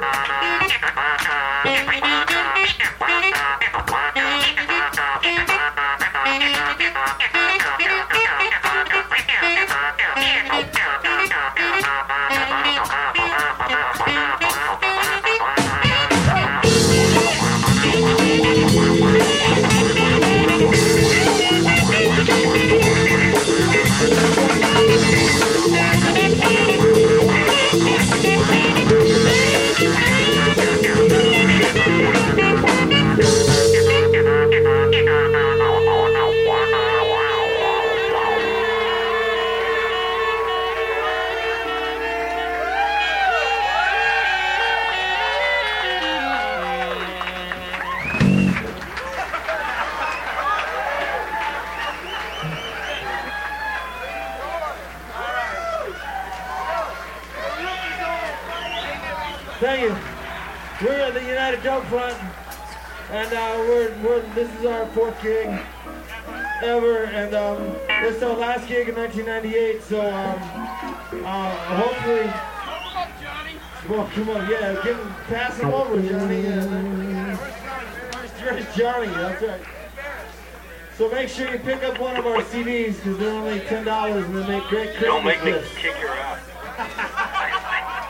Bye. Thank you. We're at the United Dope Front, and uh, we're, we're this is our fourth gig ever, and um, this is our last gig in 1998. So um, uh, hopefully, well, come on, yeah, give him, pass him over, Johnny. Yeah. Where's Johnny? That's right. So make sure you pick up one of our CDs because they're only ten dollars and they make great Christmas Don't make me lists. kick your ass.